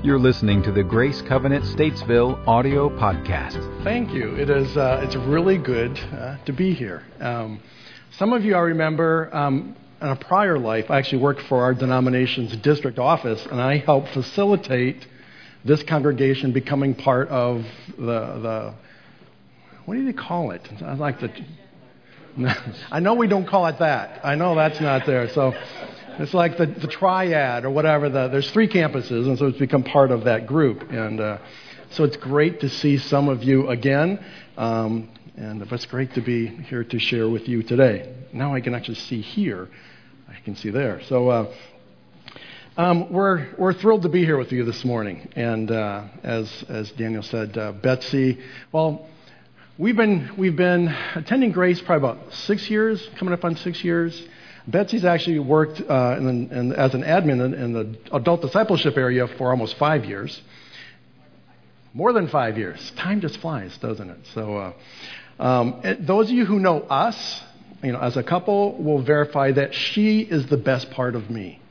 You're listening to the Grace Covenant Statesville audio podcast. Thank you. It is. Uh, it's really good uh, to be here. Um, some of you, I remember, um, in a prior life, I actually worked for our denomination's district office, and I helped facilitate this congregation becoming part of the the. What do you call it? I like the. I know we don't call it that. I know that's not there. So it's like the, the triad or whatever. The, there's three campuses, and so it's become part of that group. And uh, so it's great to see some of you again. Um, and it's great to be here to share with you today. Now I can actually see here. I can see there. So uh, um, we're, we're thrilled to be here with you this morning. And uh, as, as Daniel said, uh, Betsy, well, we've been, we've been attending Grace probably about six years, coming up on six years. Betsy's actually worked uh, in, in, as an admin in, in, the adult discipleship area for almost five years. More than five years. Time just flies, doesn't it? So, uh, um, those of you who know us, you know, as a couple, will verify that she is the best part of me.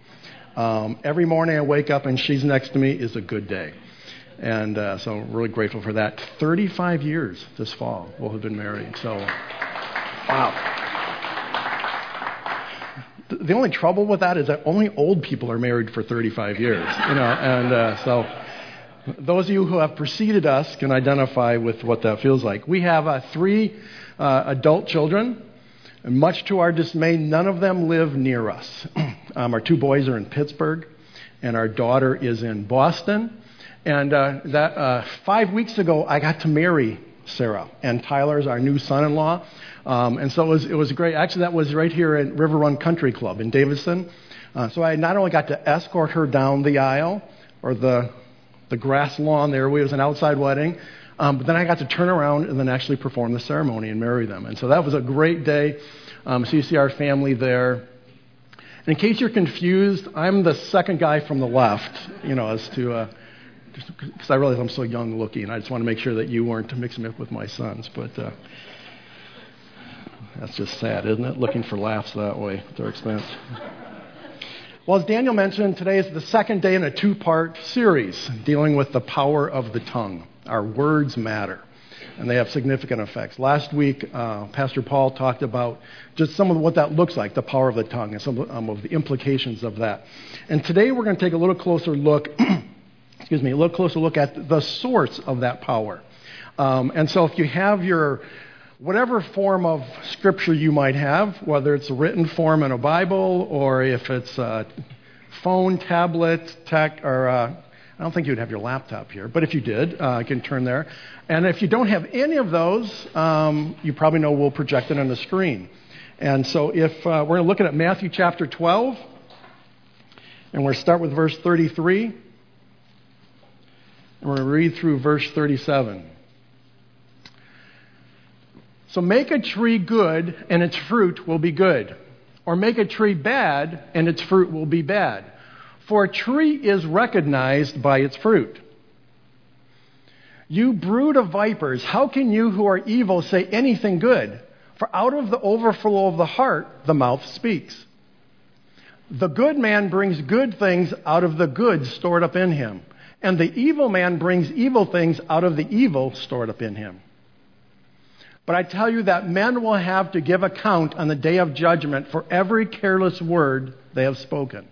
Um, every morning I wake up and she's next to me is a good day. And uh, so I'm really grateful for that. 35 years this fall we'll have been married. So, wow the only trouble with that is that only old people are married for 35 years, you know, and uh, so those of you who have preceded us can identify with what that feels like. We have uh, three uh, adult children, and much to our dismay, none of them live near us. um, our two boys are in Pittsburgh, and our daughter is in Boston. And uh, that uh, five weeks ago, I got to marry Sarah, and Tyler's our new son-in-law. Um, and so it was, it was great. Actually, that was right here at River Run Country Club in Davidson. Uh, so I not only got to escort her down the aisle or the, the grass lawn there, it was an outside wedding, um, but then I got to turn around and then actually perform the ceremony and marry them. And so that was a great day. Um, so you see our family there. And in case you're confused, I'm the second guy from the left, you know, as to. Uh, because I realize I'm so young looking. I just want to make sure that you weren't mixing me up with my sons. But uh, that's just sad, isn't it? Looking for laughs that way at their expense. Well, as Daniel mentioned, today is the second day in a two part series dealing with the power of the tongue. Our words matter, and they have significant effects. Last week, uh, Pastor Paul talked about just some of what that looks like, the power of the tongue, and some um, of the implications of that. And today we're going to take a little closer look, excuse me, a little closer look at the source of that power. Um, and so if you have your whatever form of scripture you might have, whether it's a written form in a Bible or if it's a phone, tablet, tech, or uh, I don't think you'd have your laptop here, but if you did, uh, you can turn there. And if you don't have any of those, um, you probably know we'll project it on the screen. And so if uh, we're looking at Matthew chapter 12, and we're going to start with verse 33, and we're going to read through verse 37. So make a tree good, and its fruit will be good. Or make a tree bad, and its fruit will be bad. For a tree is recognized by its fruit. You brood of vipers, how can you who are evil say anything good? For out of the overflow of the heart, the mouth speaks. The good man brings good things out of the good stored up in him, and the evil man brings evil things out of the evil stored up in him. But I tell you that men will have to give account on the day of judgment for every careless word they have spoken.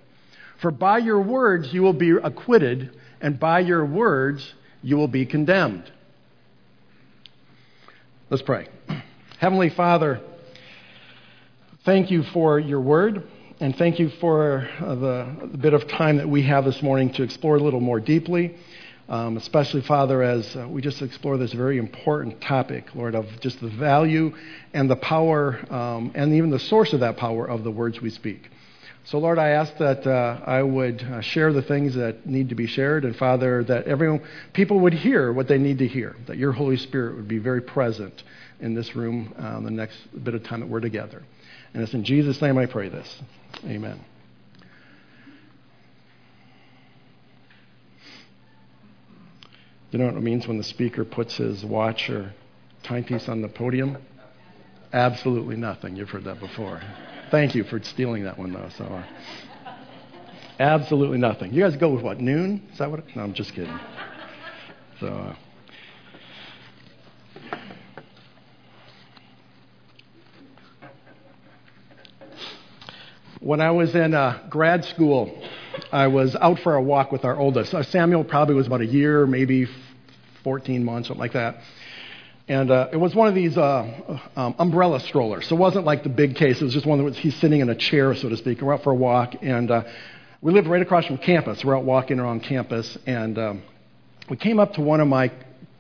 For by your words you will be acquitted, and by your words you will be condemned. Let's pray. Heavenly Father, thank you for your word, and thank you for uh, the, the bit of time that we have this morning to explore a little more deeply. Um, especially, Father, as uh, we just explore this very important topic, Lord, of just the value and the power um, and even the source of that power of the words we speak. So, Lord, I ask that uh, I would uh, share the things that need to be shared, and Father, that everyone, people would hear what they need to hear, that your Holy Spirit would be very present in this room uh, the next bit of time that we're together. And it's in Jesus' name I pray this. Amen. You know what it means when the speaker puts his watch or timepiece on the podium? Absolutely nothing. You've heard that before. Thank you for stealing that one, though. So, uh, Absolutely nothing. You guys go with what? Noon? Is that what? It, no, I'm just kidding. So. Uh, when I was in uh, grad school, I was out for a walk with our oldest. Uh, Samuel probably was about a year, maybe 14 months, something like that. And uh, it was one of these uh, um, umbrella strollers. So it wasn't like the big case. It was just one that was, he's sitting in a chair, so to speak. We're out for a walk. And uh, we lived right across from campus. We're out walking around campus. And um, we came up to one of my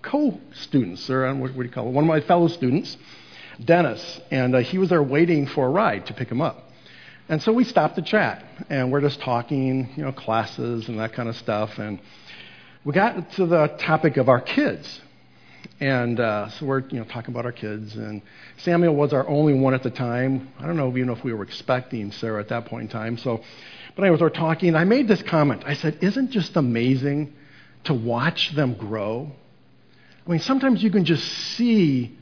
co students, or uh, what, what, do you call it? One of my fellow students, Dennis. And uh, he was there waiting for a ride to pick him up. And so we stopped to chat. And we're just talking, you know, classes and that kind of stuff. And we got to the topic of our kids. And uh, so we're you know talking about our kids, and Samuel was our only one at the time. I don't know even if we were expecting Sarah at that point in time. So, but anyways, we're talking. I made this comment. I said, "Isn't it just amazing to watch them grow? I mean, sometimes you can just see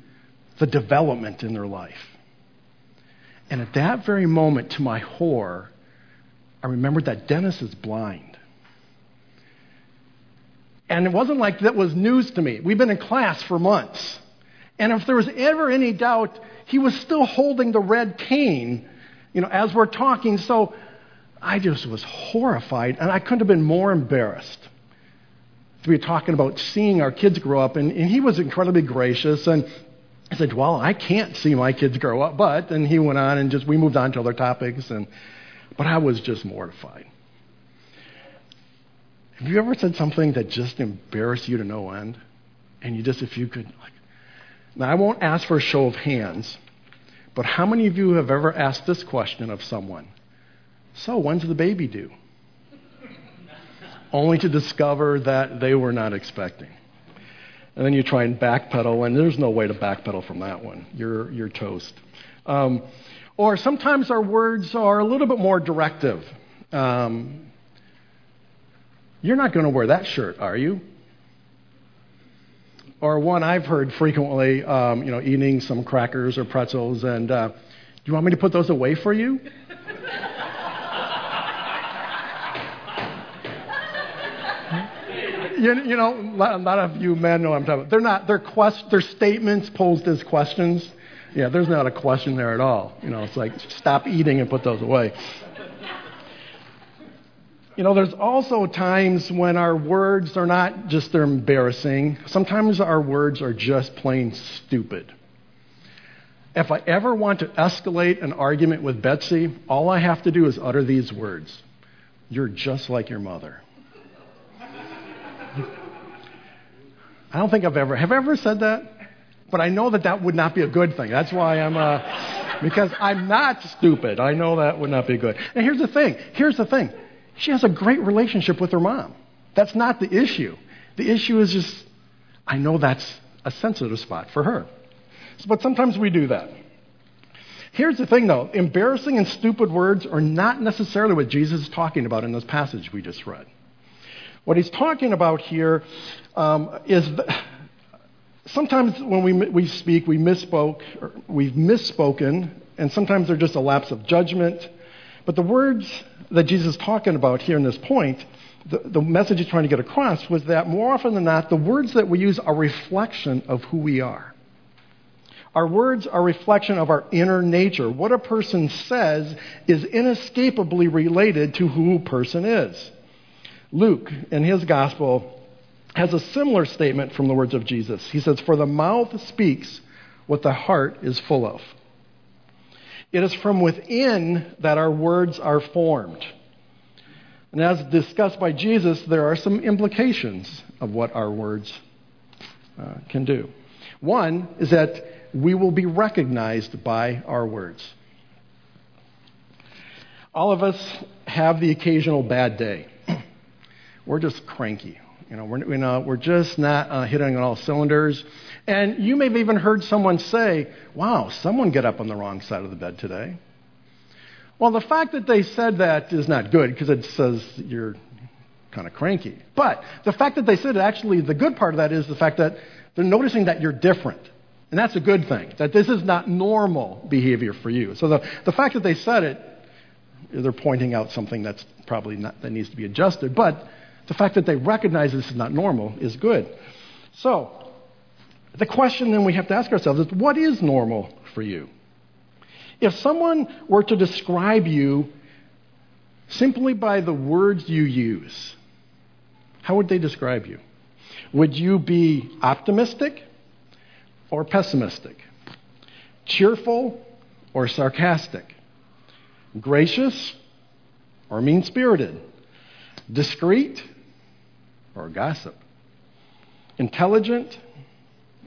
the development in their life." And at that very moment, to my horror, I remembered that Dennis is blind. And it wasn't like that was news to me. We've been in class for months. And if there was ever any doubt, he was still holding the red cane, you know, as we're talking. So I just was horrified, and I couldn't have been more embarrassed to be talking about seeing our kids grow up. And, and he was incredibly gracious. And I said, Well, I can't see my kids grow up, but. And he went on and just, we moved on to other topics. And, but I was just mortified. Have you ever said something that just embarrassed you to no end? And you just, if you could, like, now I won't ask for a show of hands, but how many of you have ever asked this question of someone? So, when's the baby due? Only to discover that they were not expecting. And then you try and backpedal, and there's no way to backpedal from that one. You're, you're toast. Um, or sometimes our words are a little bit more directive. Um, you're not going to wear that shirt, are you? Or one I've heard frequently, um, you know, eating some crackers or pretzels, and uh, do you want me to put those away for you? You, you know, a lot of you men know what I'm talking about. They're not, they're, quest, they're statements posed as questions. Yeah, there's not a question there at all. You know, it's like, stop eating and put those away. You know, there's also times when our words are not just they're embarrassing. Sometimes our words are just plain stupid. If I ever want to escalate an argument with Betsy, all I have to do is utter these words You're just like your mother. I don't think I've ever, have I ever said that? But I know that that would not be a good thing. That's why I'm, uh, because I'm not stupid. I know that would not be good. And here's the thing. Here's the thing. She has a great relationship with her mom. That's not the issue. The issue is just, I know that's a sensitive spot for her. But sometimes we do that. Here's the thing, though embarrassing and stupid words are not necessarily what Jesus is talking about in this passage we just read. What he's talking about here um, is sometimes when we, we speak, we misspoke, we've misspoken, and sometimes they're just a lapse of judgment. But the words that Jesus is talking about here in this point, the, the message he's trying to get across was that more often than not, the words that we use are reflection of who we are. Our words are reflection of our inner nature. What a person says is inescapably related to who a person is. Luke, in his gospel, has a similar statement from the words of Jesus. He says, For the mouth speaks what the heart is full of. It is from within that our words are formed. And as discussed by Jesus, there are some implications of what our words uh, can do. One is that we will be recognized by our words. All of us have the occasional bad day. We're just cranky. You know, we're, you know, we're just not uh, hitting on all cylinders. And you may have even heard someone say, wow, someone got up on the wrong side of the bed today. Well, the fact that they said that is not good because it says you're kind of cranky. But the fact that they said it, actually, the good part of that is the fact that they're noticing that you're different. And that's a good thing, that this is not normal behavior for you. So the, the fact that they said it they're pointing out something that's probably not, that needs to be adjusted. But the fact that they recognize this is not normal is good. So, the question then we have to ask ourselves is what is normal for you? If someone were to describe you simply by the words you use, how would they describe you? Would you be optimistic or pessimistic? Cheerful or sarcastic? Gracious or mean spirited? Discreet or gossip? Intelligent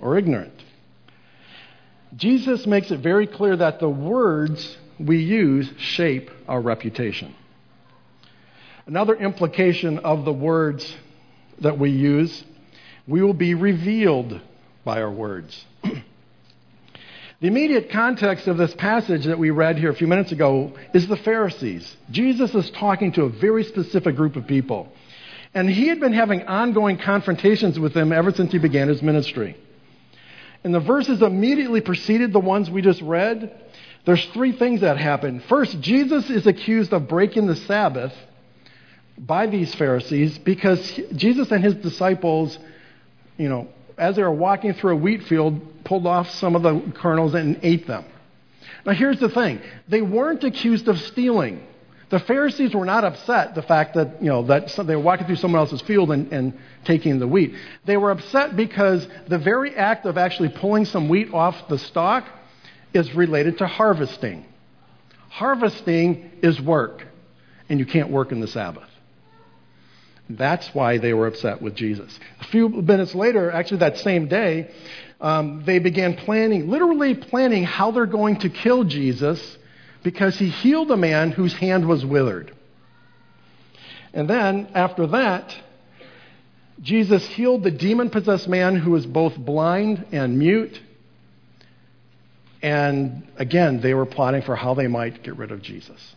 or ignorant? Jesus makes it very clear that the words we use shape our reputation. Another implication of the words that we use, we will be revealed by our words. the immediate context of this passage that we read here a few minutes ago is the Pharisees. Jesus is talking to a very specific group of people. And he had been having ongoing confrontations with them ever since he began his ministry. And the verses immediately preceded the ones we just read. There's three things that happen. First, Jesus is accused of breaking the Sabbath by these Pharisees because Jesus and his disciples, you know, as they were walking through a wheat field, pulled off some of the kernels and ate them. Now, here's the thing they weren't accused of stealing. The Pharisees were not upset the fact that, you know, that they were walking through someone else's field and, and taking the wheat. They were upset because the very act of actually pulling some wheat off the stalk is related to harvesting. Harvesting is work, and you can't work in the Sabbath. That's why they were upset with Jesus. A few minutes later, actually that same day, um, they began planning, literally planning how they're going to kill Jesus because he healed a man whose hand was withered. And then, after that, Jesus healed the demon possessed man who was both blind and mute. And again, they were plotting for how they might get rid of Jesus.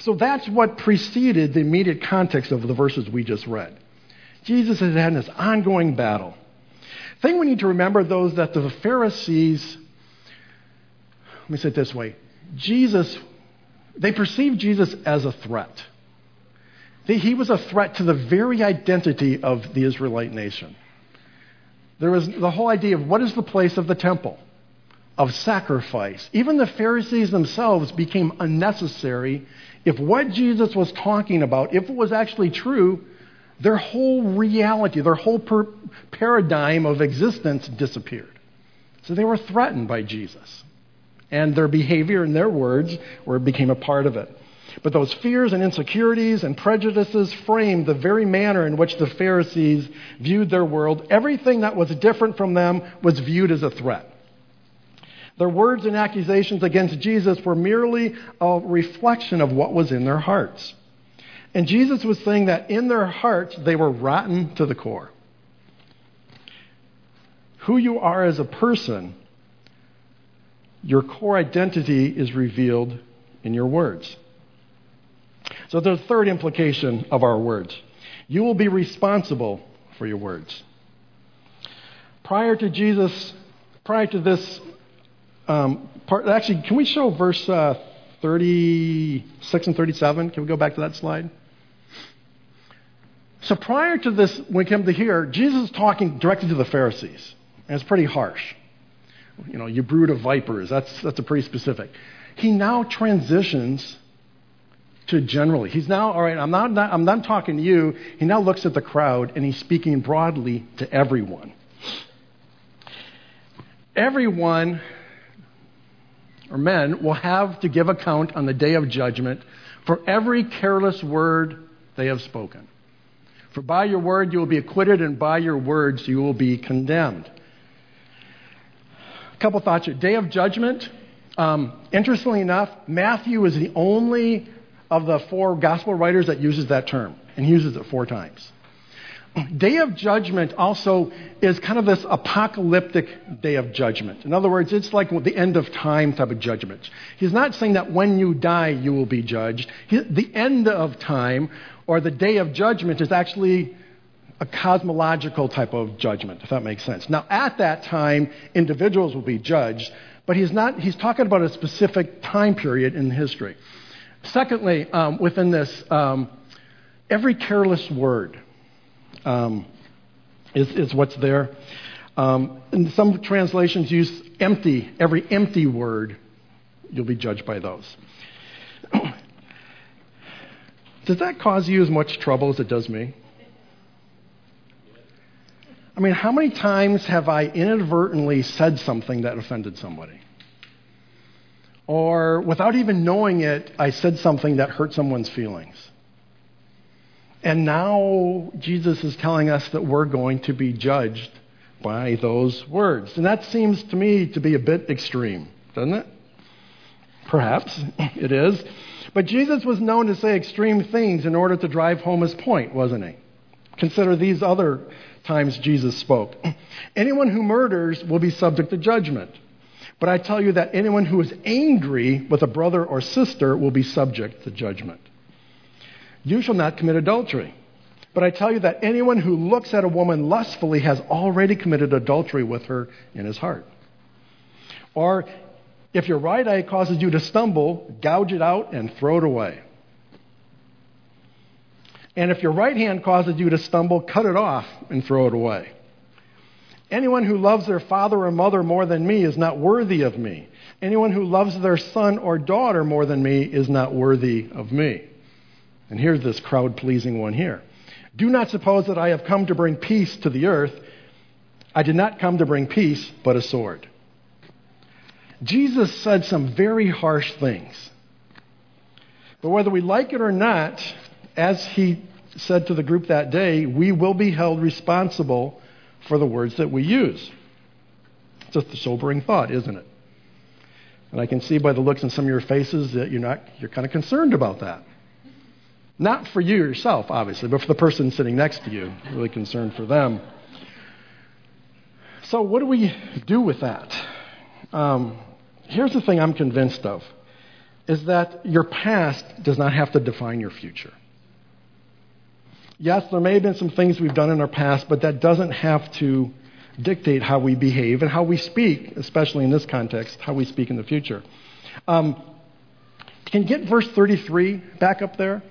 So that's what preceded the immediate context of the verses we just read. Jesus has had this ongoing battle. Thing we need to remember, though, is that the Pharisees, let me say it this way Jesus, they perceived Jesus as a threat. He was a threat to the very identity of the Israelite nation. There was the whole idea of what is the place of the temple, of sacrifice. Even the Pharisees themselves became unnecessary if what Jesus was talking about, if it was actually true, their whole reality, their whole per- paradigm of existence disappeared. So they were threatened by Jesus. And their behavior and their words were, became a part of it. But those fears and insecurities and prejudices framed the very manner in which the Pharisees viewed their world. Everything that was different from them was viewed as a threat. Their words and accusations against Jesus were merely a reflection of what was in their hearts. And Jesus was saying that in their hearts, they were rotten to the core. Who you are as a person, your core identity is revealed in your words. So, the third implication of our words you will be responsible for your words. Prior to Jesus, prior to this um, part, actually, can we show verse uh, 36 and 37? Can we go back to that slide? So prior to this, when we come to here, Jesus is talking directly to the Pharisees, and it's pretty harsh. You know, you brood of vipers. That's that's a pretty specific. He now transitions to generally. He's now all right. I'm not, not I'm not talking to you. He now looks at the crowd and he's speaking broadly to everyone. Everyone or men will have to give account on the day of judgment for every careless word they have spoken. For by your word you will be acquitted, and by your words you will be condemned. Couple thoughts here. Day of judgment. Um, interestingly enough, Matthew is the only of the four gospel writers that uses that term, and he uses it four times. Day of judgment also is kind of this apocalyptic day of judgment. In other words, it's like the end of time type of judgment. He's not saying that when you die you will be judged. the end of time or the day of judgment is actually a cosmological type of judgment, if that makes sense. Now, at that time, individuals will be judged, but he's not, he's talking about a specific time period in history. Secondly, um, within this, um, every careless word um, is, is what's there. Um, and some translations use empty, every empty word, you'll be judged by those. does that cause you as much trouble as it does me? I mean, how many times have I inadvertently said something that offended somebody? Or without even knowing it, I said something that hurt someone's feelings. And now Jesus is telling us that we're going to be judged by those words. And that seems to me to be a bit extreme, doesn't it? Perhaps it is. But Jesus was known to say extreme things in order to drive home his point, wasn't he? Consider these other times Jesus spoke. Anyone who murders will be subject to judgment. But I tell you that anyone who is angry with a brother or sister will be subject to judgment. You shall not commit adultery. But I tell you that anyone who looks at a woman lustfully has already committed adultery with her in his heart. Or if your right eye causes you to stumble, gouge it out and throw it away. And if your right hand causes you to stumble, cut it off and throw it away. Anyone who loves their father or mother more than me is not worthy of me. Anyone who loves their son or daughter more than me is not worthy of me. And here's this crowd pleasing one here. Do not suppose that I have come to bring peace to the earth. I did not come to bring peace, but a sword. Jesus said some very harsh things. But whether we like it or not, as he said to the group that day, we will be held responsible for the words that we use. It's a sobering thought, isn't it? And I can see by the looks in some of your faces that you're not you're kind of concerned about that. Not for you yourself, obviously, but for the person sitting next to you. Really concerned for them. So, what do we do with that? Um, here's the thing I'm convinced of is that your past does not have to define your future. Yes, there may have been some things we've done in our past, but that doesn't have to dictate how we behave and how we speak, especially in this context, how we speak in the future. Um, can you get verse 33 back up there?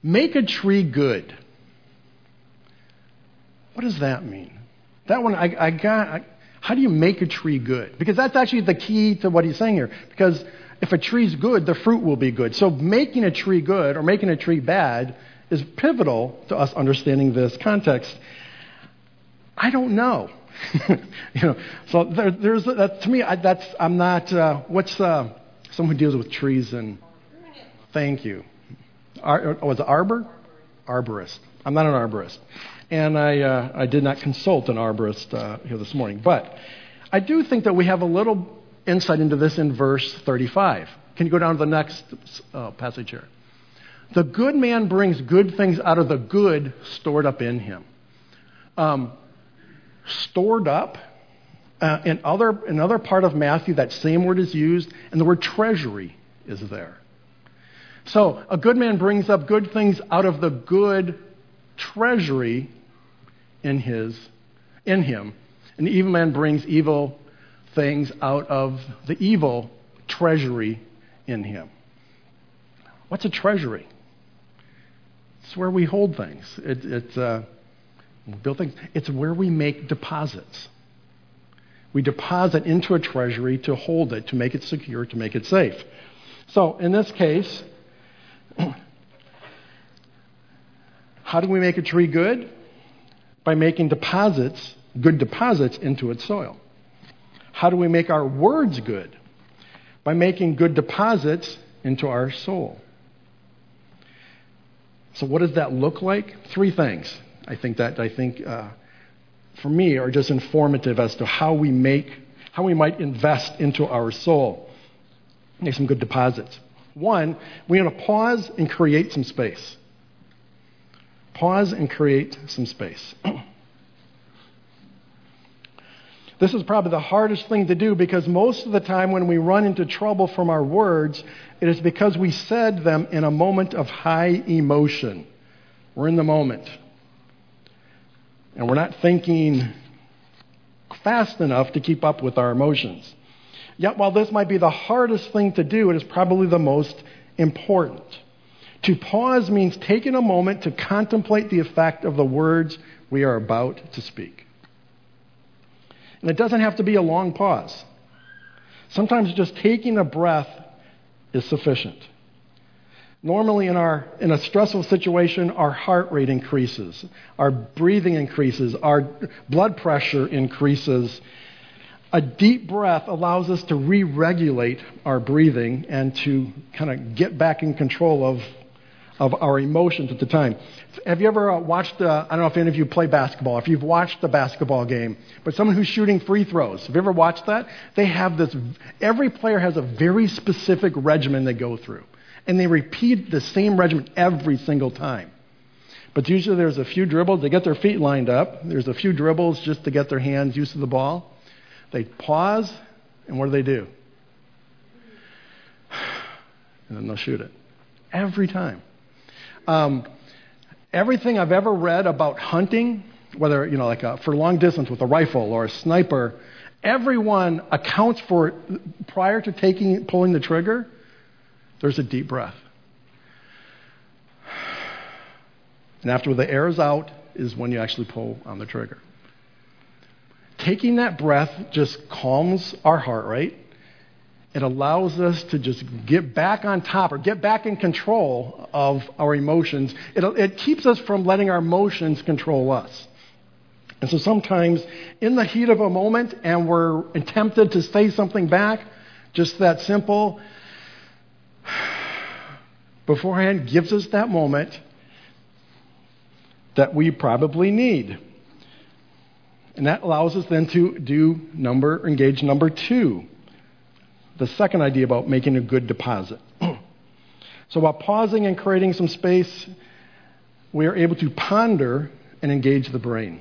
Make a tree good. What does that mean? That one, I, I got. I, how do you make a tree good? Because that's actually the key to what he's saying here. Because if a tree's good, the fruit will be good. So making a tree good or making a tree bad is pivotal to us understanding this context. I don't know. you know, so there, there's that, to me. I, that's I'm not. Uh, what's uh, someone who deals with trees and? Thank you. Ar, was it arbor? Arborist. I'm not an arborist, and I uh, I did not consult an arborist uh, here this morning, but I do think that we have a little insight into this in verse 35. Can you go down to the next uh, passage here? The good man brings good things out of the good stored up in him. Um, stored up. Uh, in other another part of Matthew, that same word is used, and the word treasury is there. So a good man brings up good things out of the good treasury in his in him. An evil man brings evil things out of the evil treasury in him. What's a treasury? It's where we hold things. It, it's uh, build things. It's where we make deposits. We deposit into a treasury to hold it, to make it secure, to make it safe. So in this case, how do we make a tree good? By making deposits, good deposits into its soil. How do we make our words good? By making good deposits into our soul. So, what does that look like? Three things. I think that I think uh, for me are just informative as to how we make, how we might invest into our soul. Make some good deposits. One, we want to pause and create some space. Pause and create some space. This is probably the hardest thing to do because most of the time when we run into trouble from our words, it is because we said them in a moment of high emotion. We're in the moment. And we're not thinking fast enough to keep up with our emotions. Yet, while this might be the hardest thing to do, it is probably the most important. To pause means taking a moment to contemplate the effect of the words we are about to speak. And it doesn't have to be a long pause. Sometimes just taking a breath is sufficient. Normally, in, our, in a stressful situation, our heart rate increases, our breathing increases, our blood pressure increases. A deep breath allows us to re regulate our breathing and to kind of get back in control of, of our emotions at the time. Have you ever uh, watched, uh, I don't know if any of you play basketball, if you've watched the basketball game, but someone who's shooting free throws, have you ever watched that? They have this, every player has a very specific regimen they go through and they repeat the same regimen every single time. But usually there's a few dribbles. They get their feet lined up. There's a few dribbles just to get their hands used to the ball. They pause, and what do they do? And then they'll shoot it. Every time. Um, everything I've ever read about hunting, whether, you know, like a, for long distance with a rifle or a sniper, everyone accounts for prior to taking, pulling the trigger there's a deep breath. And after the air is out, is when you actually pull on the trigger. Taking that breath just calms our heart rate. It allows us to just get back on top or get back in control of our emotions. It, it keeps us from letting our emotions control us. And so sometimes, in the heat of a moment, and we're tempted to say something back, just that simple, beforehand gives us that moment that we probably need. And that allows us then to do number, engage number two, the second idea about making a good deposit. so while pausing and creating some space, we are able to ponder and engage the brain.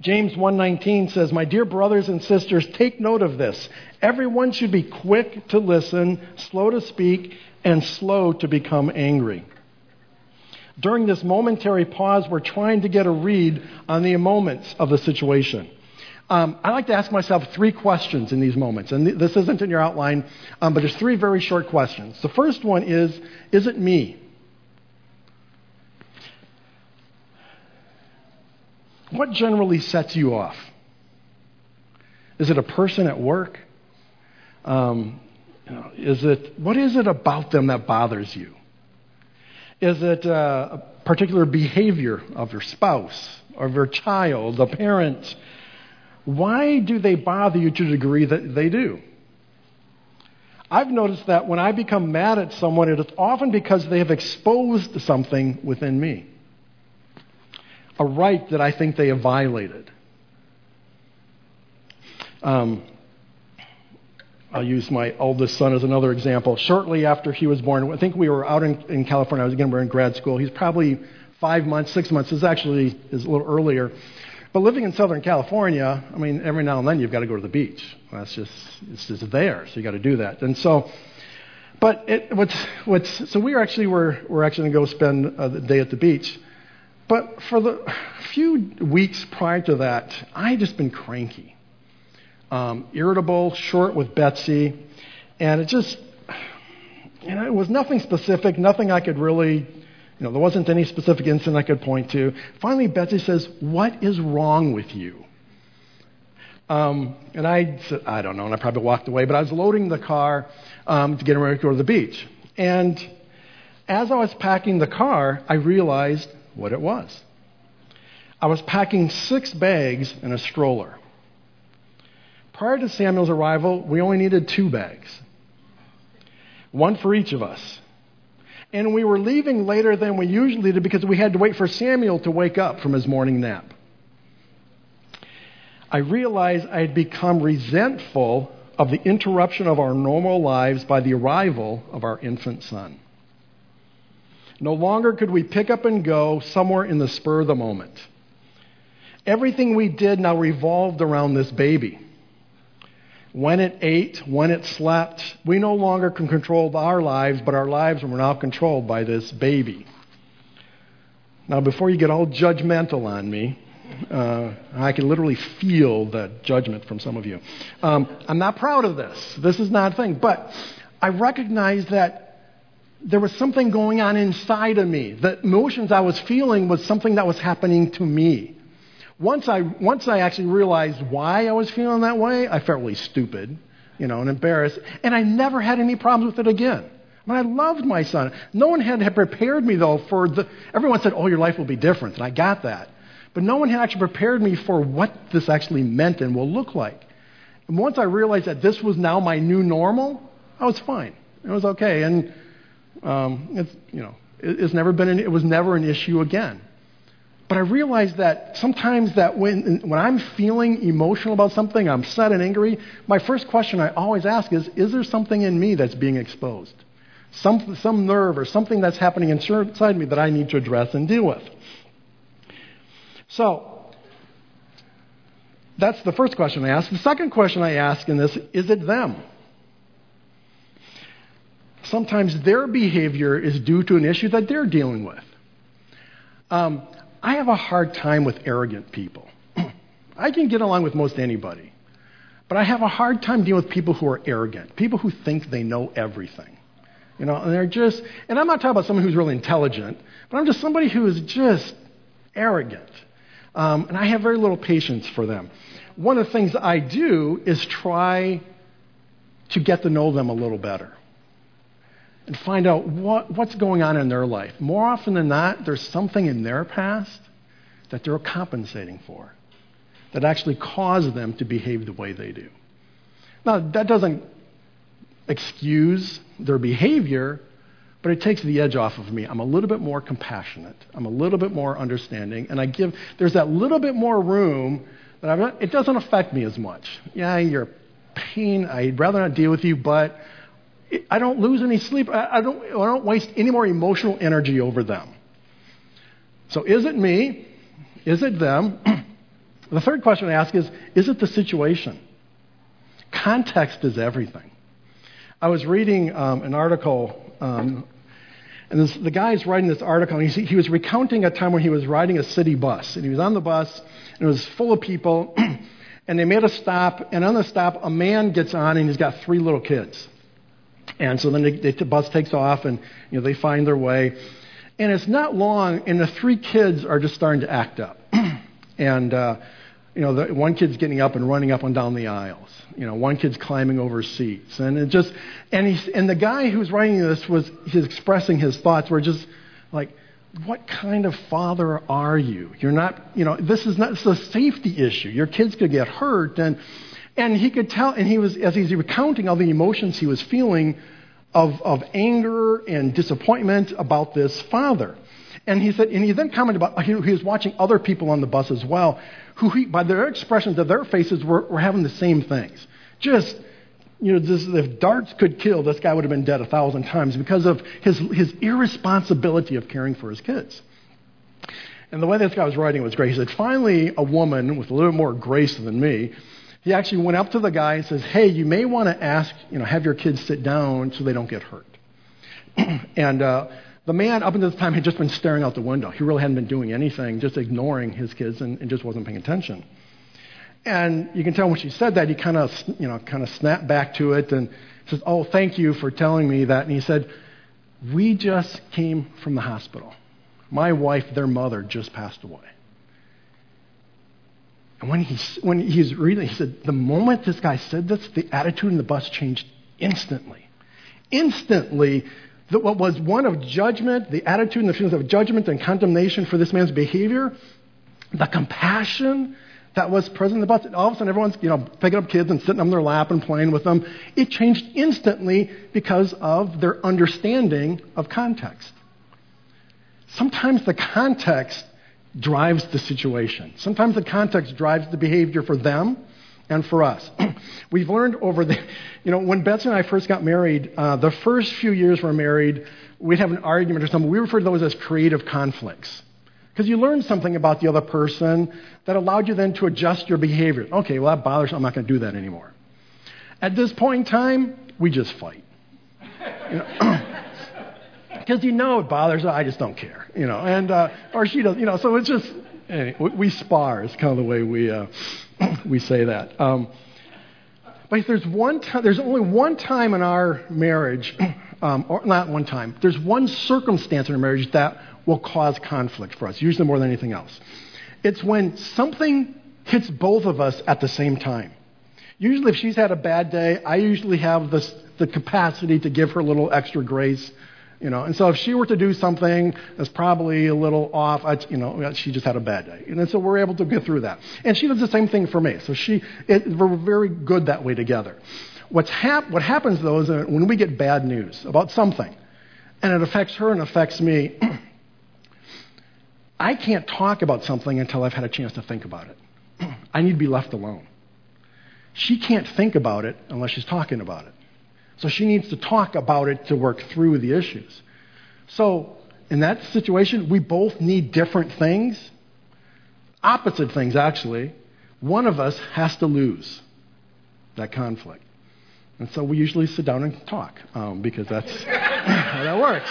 James 1:19 says, "My dear brothers and sisters, take note of this. Everyone should be quick to listen, slow to speak, and slow to become angry." During this momentary pause, we're trying to get a read on the moments of the situation. Um, I like to ask myself three questions in these moments, and th- this isn't in your outline, um, but there's three very short questions. The first one is Is it me? What generally sets you off? Is it a person at work? Um, you know, is it what is it about them that bothers you? Is it uh, a particular behavior of your spouse, of your child, a parent? Why do they bother you to the degree that they do? I've noticed that when I become mad at someone, it is often because they have exposed something within me a right that I think they have violated. Um, I'll use my oldest son as another example. Shortly after he was born, I think we were out in, in California. I was again, we are in grad school. He's probably five months, six months. Is actually is a little earlier. But living in Southern California, I mean, every now and then you've got to go to the beach. That's just it's just there, so you got to do that. And so, but it, what's what's so we actually were we're actually going to go spend a day at the beach. But for the few weeks prior to that, I had just been cranky, um, irritable, short with Betsy, and it just, you know, it was nothing specific, nothing I could really, you know, there wasn't any specific incident I could point to. Finally, Betsy says, What is wrong with you? Um, and I said, I don't know, and I probably walked away, but I was loading the car um, to get ready to go to the beach. And as I was packing the car, I realized what it was. I was packing six bags in a stroller. Prior to Samuel's arrival, we only needed two bags, one for each of us. And we were leaving later than we usually did because we had to wait for Samuel to wake up from his morning nap. I realized I had become resentful of the interruption of our normal lives by the arrival of our infant son. No longer could we pick up and go somewhere in the spur of the moment. Everything we did now revolved around this baby. When it ate, when it slept, we no longer can control our lives, but our lives were now controlled by this baby. Now, before you get all judgmental on me, Uh, I can literally feel the judgment from some of you. Um, I'm not proud of this. This is not a thing. But I recognize that there was something going on inside of me. The emotions I was feeling was something that was happening to me. Once I, once I actually realized why I was feeling that way, I felt really stupid, you know, and embarrassed. And I never had any problems with it again. I mean, I loved my son. No one had had prepared me, though, for the. Everyone said, oh, your life will be different. And I got that. But no one had actually prepared me for what this actually meant and will look like. And once I realized that this was now my new normal, I was fine. It was okay. And um, it's, you know, it, it's never been an, it was never an issue again. But I realized that sometimes that when, when I'm feeling emotional about something, I'm sad and angry, my first question I always ask is, is there something in me that's being exposed? Some, some nerve or something that's happening inside me that I need to address and deal with. So, that's the first question I ask. The second question I ask in this is it them? Sometimes their behavior is due to an issue that they're dealing with. Um, I have a hard time with arrogant people. I can get along with most anybody, but I have a hard time dealing with people who are arrogant, people who think they know everything. You know, and they're just, and I'm not talking about someone who's really intelligent, but I'm just somebody who is just arrogant. Um, and I have very little patience for them. One of the things I do is try to get to know them a little better and find out what, what's going on in their life. More often than not, there's something in their past that they're compensating for that actually caused them to behave the way they do. Now, that doesn't excuse their behavior, but it takes the edge off of me. I'm a little bit more compassionate. I'm a little bit more understanding, and I give, there's that little bit more room that I'm it doesn't affect me as much. Yeah, you're pain. I'd rather not deal with you, but I don't lose any sleep. I don't, I don't waste any more emotional energy over them. So is it me? Is it them? the third question I ask is is it the situation? Context is everything. I was reading um, an article, um, and this, the guy is writing this article, and he, he was recounting a time when he was riding a city bus. And he was on the bus, and it was full of people, and they made a stop, and on the stop, a man gets on, and he's got three little kids. And so then they, the bus takes off and you know, they find their way. And it's not long, and the three kids are just starting to act up. and, uh, you know, the, one kid's getting up and running up and down the aisles. You know, one kid's climbing over seats. And it just, and, he's, and the guy who's writing this was, he's expressing his thoughts were just like, what kind of father are you? You're not, you know, this is not, is a safety issue. Your kids could get hurt. And, and he could tell, and he was, as he's recounting all the emotions he was feeling of, of anger and disappointment about this father. And he said, and he then commented about he, was watching other people on the bus as well, who he, by their expressions of their faces were, were having the same things. Just, you know, this, if darts could kill, this guy would have been dead a thousand times because of his, his irresponsibility of caring for his kids. And the way this guy was writing was great. He said, finally, a woman with a little more grace than me he actually went up to the guy and says, Hey, you may want to ask, you know, have your kids sit down so they don't get hurt. and uh, the man, up until this time, had just been staring out the window. He really hadn't been doing anything, just ignoring his kids and, and just wasn't paying attention. And you can tell when she said that, he kind of, you know, kind of snapped back to it and says, Oh, thank you for telling me that. And he said, We just came from the hospital. My wife, their mother, just passed away. And when, he, when he's reading, he said, the moment this guy said this, the attitude in the bus changed instantly. Instantly, the, what was one of judgment, the attitude and the feelings of judgment and condemnation for this man's behavior, the compassion that was present in the bus. All of a sudden, everyone's you know picking up kids and sitting on their lap and playing with them. It changed instantly because of their understanding of context. Sometimes the context drives the situation. Sometimes the context drives the behavior for them and for us. We've learned over the, you know, when Betsy and I first got married, uh, the first few years we're married, we'd have an argument or something. We refer to those as creative conflicts. Because you learned something about the other person that allowed you then to adjust your behavior. Okay, well, that bothers me. I'm not going to do that anymore. At this point in time, we just fight. You know? because you know it bothers her. I just don't care, you know. And uh, or she does, you know. So it's just anyway, we, we spar is kind of the way we, uh, we say that. Um, but there's one there's only one time in our marriage, um, or not one time, there's one circumstance in our marriage that will cause conflict for us, usually more than anything else. It's when something hits both of us at the same time. Usually, if she's had a bad day, I usually have this, the capacity to give her a little extra grace. You know, and so if she were to do something that's probably a little off, I, you know, she just had a bad day, and so we're able to get through that. And she does the same thing for me. So she, it, we're very good that way together. What's hap- what happens though is when we get bad news about something, and it affects her and affects me, I can't talk about something until I've had a chance to think about it. I need to be left alone. She can't think about it unless she's talking about it. So she needs to talk about it to work through the issues. So in that situation, we both need different things, opposite things, actually. One of us has to lose that conflict. And so we usually sit down and talk um, because that's how that works.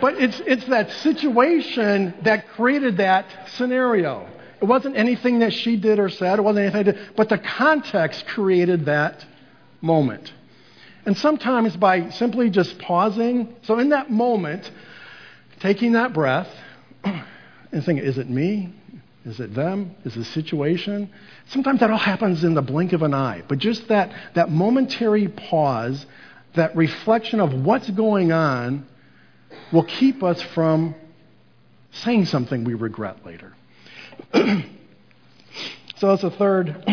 But it's, it's that situation that created that scenario. It wasn't anything that she did or said, it wasn't anything, did, but the context created that moment. And sometimes by simply just pausing, so in that moment, taking that breath and thinking, is it me? Is it them? Is the situation? Sometimes that all happens in the blink of an eye. But just that, that momentary pause, that reflection of what's going on, will keep us from saying something we regret later. so that's a third.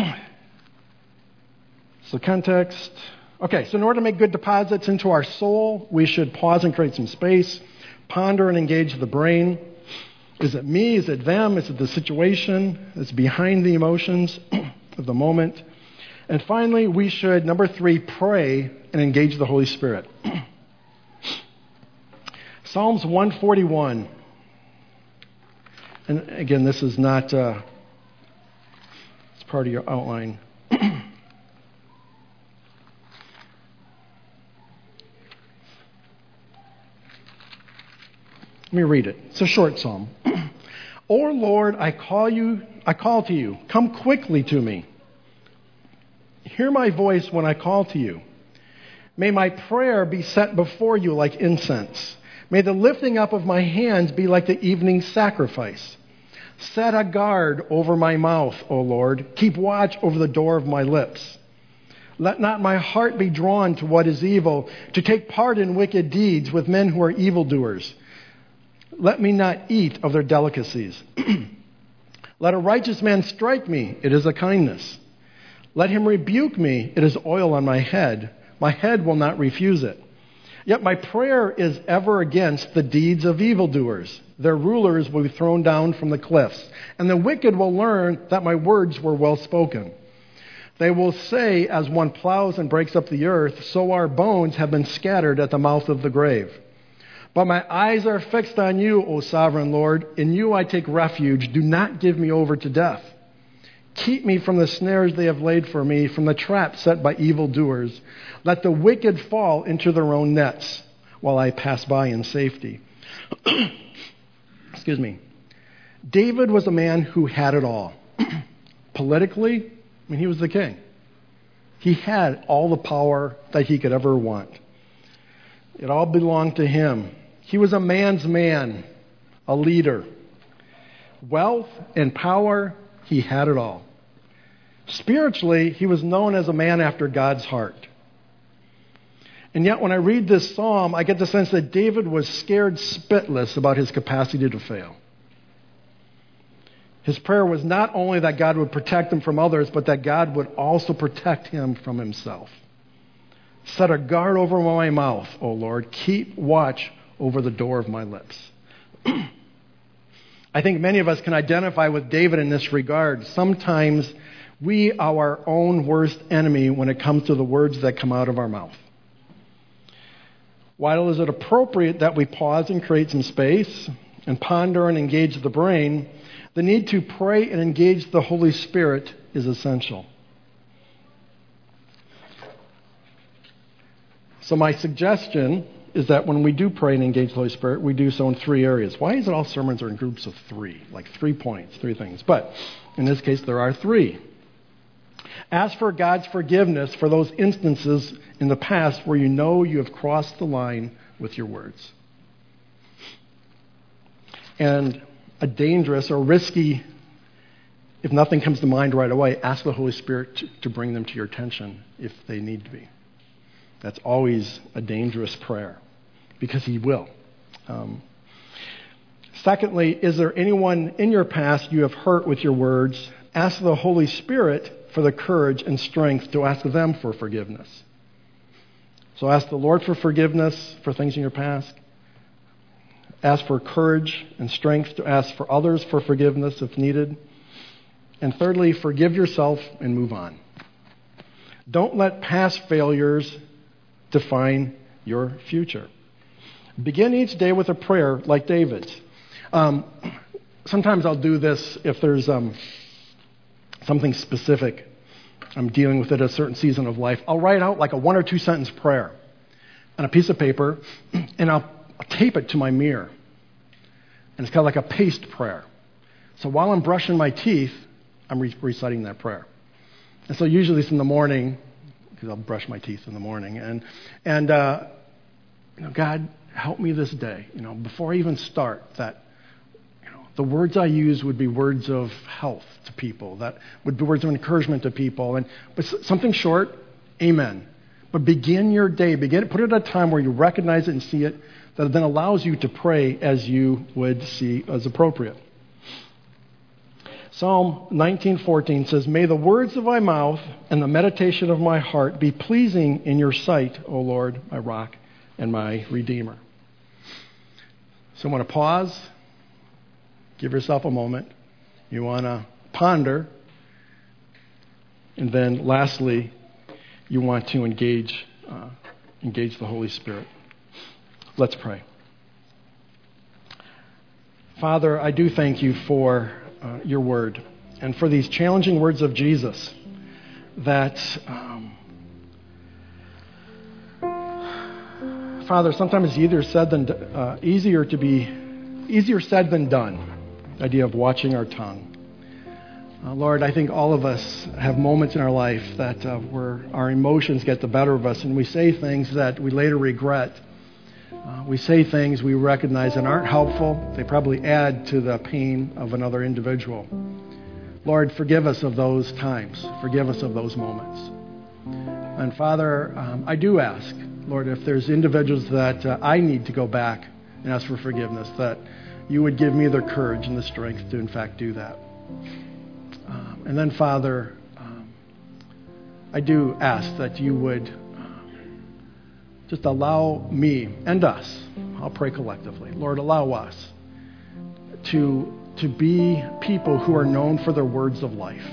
So, context. Okay, so in order to make good deposits into our soul, we should pause and create some space, ponder and engage the brain. Is it me? Is it them? Is it the situation that's behind the emotions of the moment? And finally, we should, number three, pray and engage the Holy Spirit. Psalms 141. And again, this is not, uh, it's part of your outline. Let me read it. It's a short psalm. O Lord, I call you, I call to you. Come quickly to me. Hear my voice when I call to you. May my prayer be set before you like incense May the lifting up of my hands be like the evening sacrifice. Set a guard over my mouth, O Lord. Keep watch over the door of my lips. Let not my heart be drawn to what is evil, to take part in wicked deeds with men who are evildoers. Let me not eat of their delicacies. Let a righteous man strike me, it is a kindness. Let him rebuke me, it is oil on my head. My head will not refuse it. Yet my prayer is ever against the deeds of evildoers. Their rulers will be thrown down from the cliffs, and the wicked will learn that my words were well spoken. They will say, as one plows and breaks up the earth, so our bones have been scattered at the mouth of the grave. But my eyes are fixed on you, O sovereign Lord. In you I take refuge. Do not give me over to death. Keep me from the snares they have laid for me, from the traps set by evildoers. Let the wicked fall into their own nets while I pass by in safety. Excuse me. David was a man who had it all. Politically, I mean, he was the king. He had all the power that he could ever want. It all belonged to him. He was a man's man, a leader. Wealth and power he had it all. Spiritually, he was known as a man after God's heart. And yet, when I read this psalm, I get the sense that David was scared spitless about his capacity to fail. His prayer was not only that God would protect him from others, but that God would also protect him from himself. Set a guard over my mouth, O Lord. Keep watch over the door of my lips. I think many of us can identify with David in this regard. Sometimes we are our own worst enemy when it comes to the words that come out of our mouth. While is it appropriate that we pause and create some space and ponder and engage the brain, the need to pray and engage the Holy Spirit is essential. So, my suggestion is that when we do pray and engage the Holy Spirit, we do so in three areas. Why is it all sermons are in groups of three? Like three points, three things. But in this case, there are three. Ask for God's forgiveness for those instances in the past where you know you have crossed the line with your words. And a dangerous or risky, if nothing comes to mind right away, ask the Holy Spirit to, bring them to your attention if they need to be. That's always a dangerous prayer because He will. Um, secondly, is there anyone in your past you have hurt with your words? Ask the Holy Spirit for the courage and strength to ask them for forgiveness. So ask the Lord for forgiveness for things in your past. Ask for courage and strength to ask for others for forgiveness if needed. And thirdly, forgive yourself and move on. Don't let past failures define your future. Begin each day with a prayer like David's. Um, sometimes I'll do this if there's um, something specific I'm dealing with at a certain season of life. I'll write out like a one or two sentence prayer on a piece of paper, and I'll, I'll tape it to my mirror. And it's kind of like a paste prayer. So while I'm brushing my teeth, I'm re- reciting that prayer. And so usually it's in the morning, because I'll brush my teeth in the morning. And, and uh, you know, God, help me this day. You know, before I even start, that you know, the words I use would be words of health to people. That would be words of encouragement to people. And but something short, Amen. But begin your day. Begin put it at a time where you recognize it and see it. That then allows you to pray as you would see as appropriate. Psalm 19:14 says, "May the words of my mouth and the meditation of my heart be pleasing in your sight, O Lord, my rock and my redeemer." So I want to pause. Give yourself a moment. You want to ponder. And then lastly, you want to engage uh, engage the Holy Spirit. Let's pray. Father, I do thank you for uh, your word and for these challenging words of Jesus that, um, Father, sometimes it's easier said than uh, easier to be easier said than done. The idea of watching our tongue. Uh, Lord, I think all of us have moments in our life that uh, where our emotions get the better of us and we say things that we later regret. Uh, we say things we recognize and aren't helpful. They probably add to the pain of another individual. Lord, forgive us of those times. Forgive us of those moments. And Father, um, I do ask, Lord, if there's individuals that uh, I need to go back and ask for forgiveness, that you would give me the courage and the strength to, in fact, do that. Um, and then, Father, um, I do ask that you would just allow me and us, I'll pray collectively, Lord, allow us to, to be people who are known for their words of life,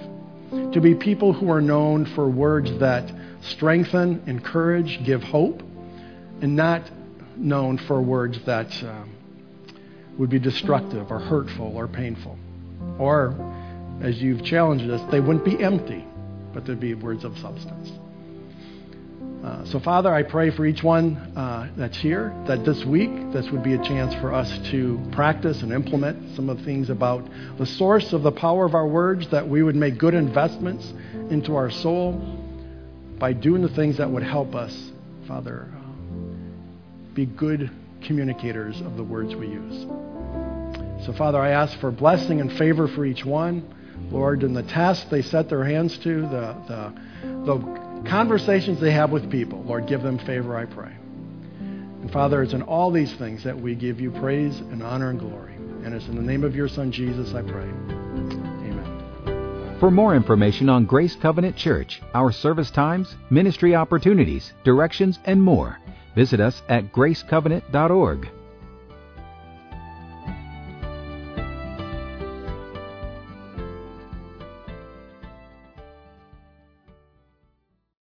to be people who are known for words that strengthen, encourage, give hope, and not known for words that um, would be destructive or hurtful or painful. Or as you've challenged us, they wouldn't be empty, but they'd be words of substance. Uh, so, Father, I pray for each one uh, that's here that this week this would be a chance for us to practice and implement some of the things about the source of the power of our words, that we would make good investments into our soul by doing the things that would help us, Father, uh, be good communicators of the words we use. So, Father, I ask for blessing and favor for each one. Lord, in the task they set their hands to, the, the, the conversations they have with people, Lord, give them favor, I pray. And Father, it's in all these things that we give you praise and honor and glory. And it's in the name of your Son, Jesus, I pray. Amen. For more information on Grace Covenant Church, our service times, ministry opportunities, directions, and more, visit us at gracecovenant.org.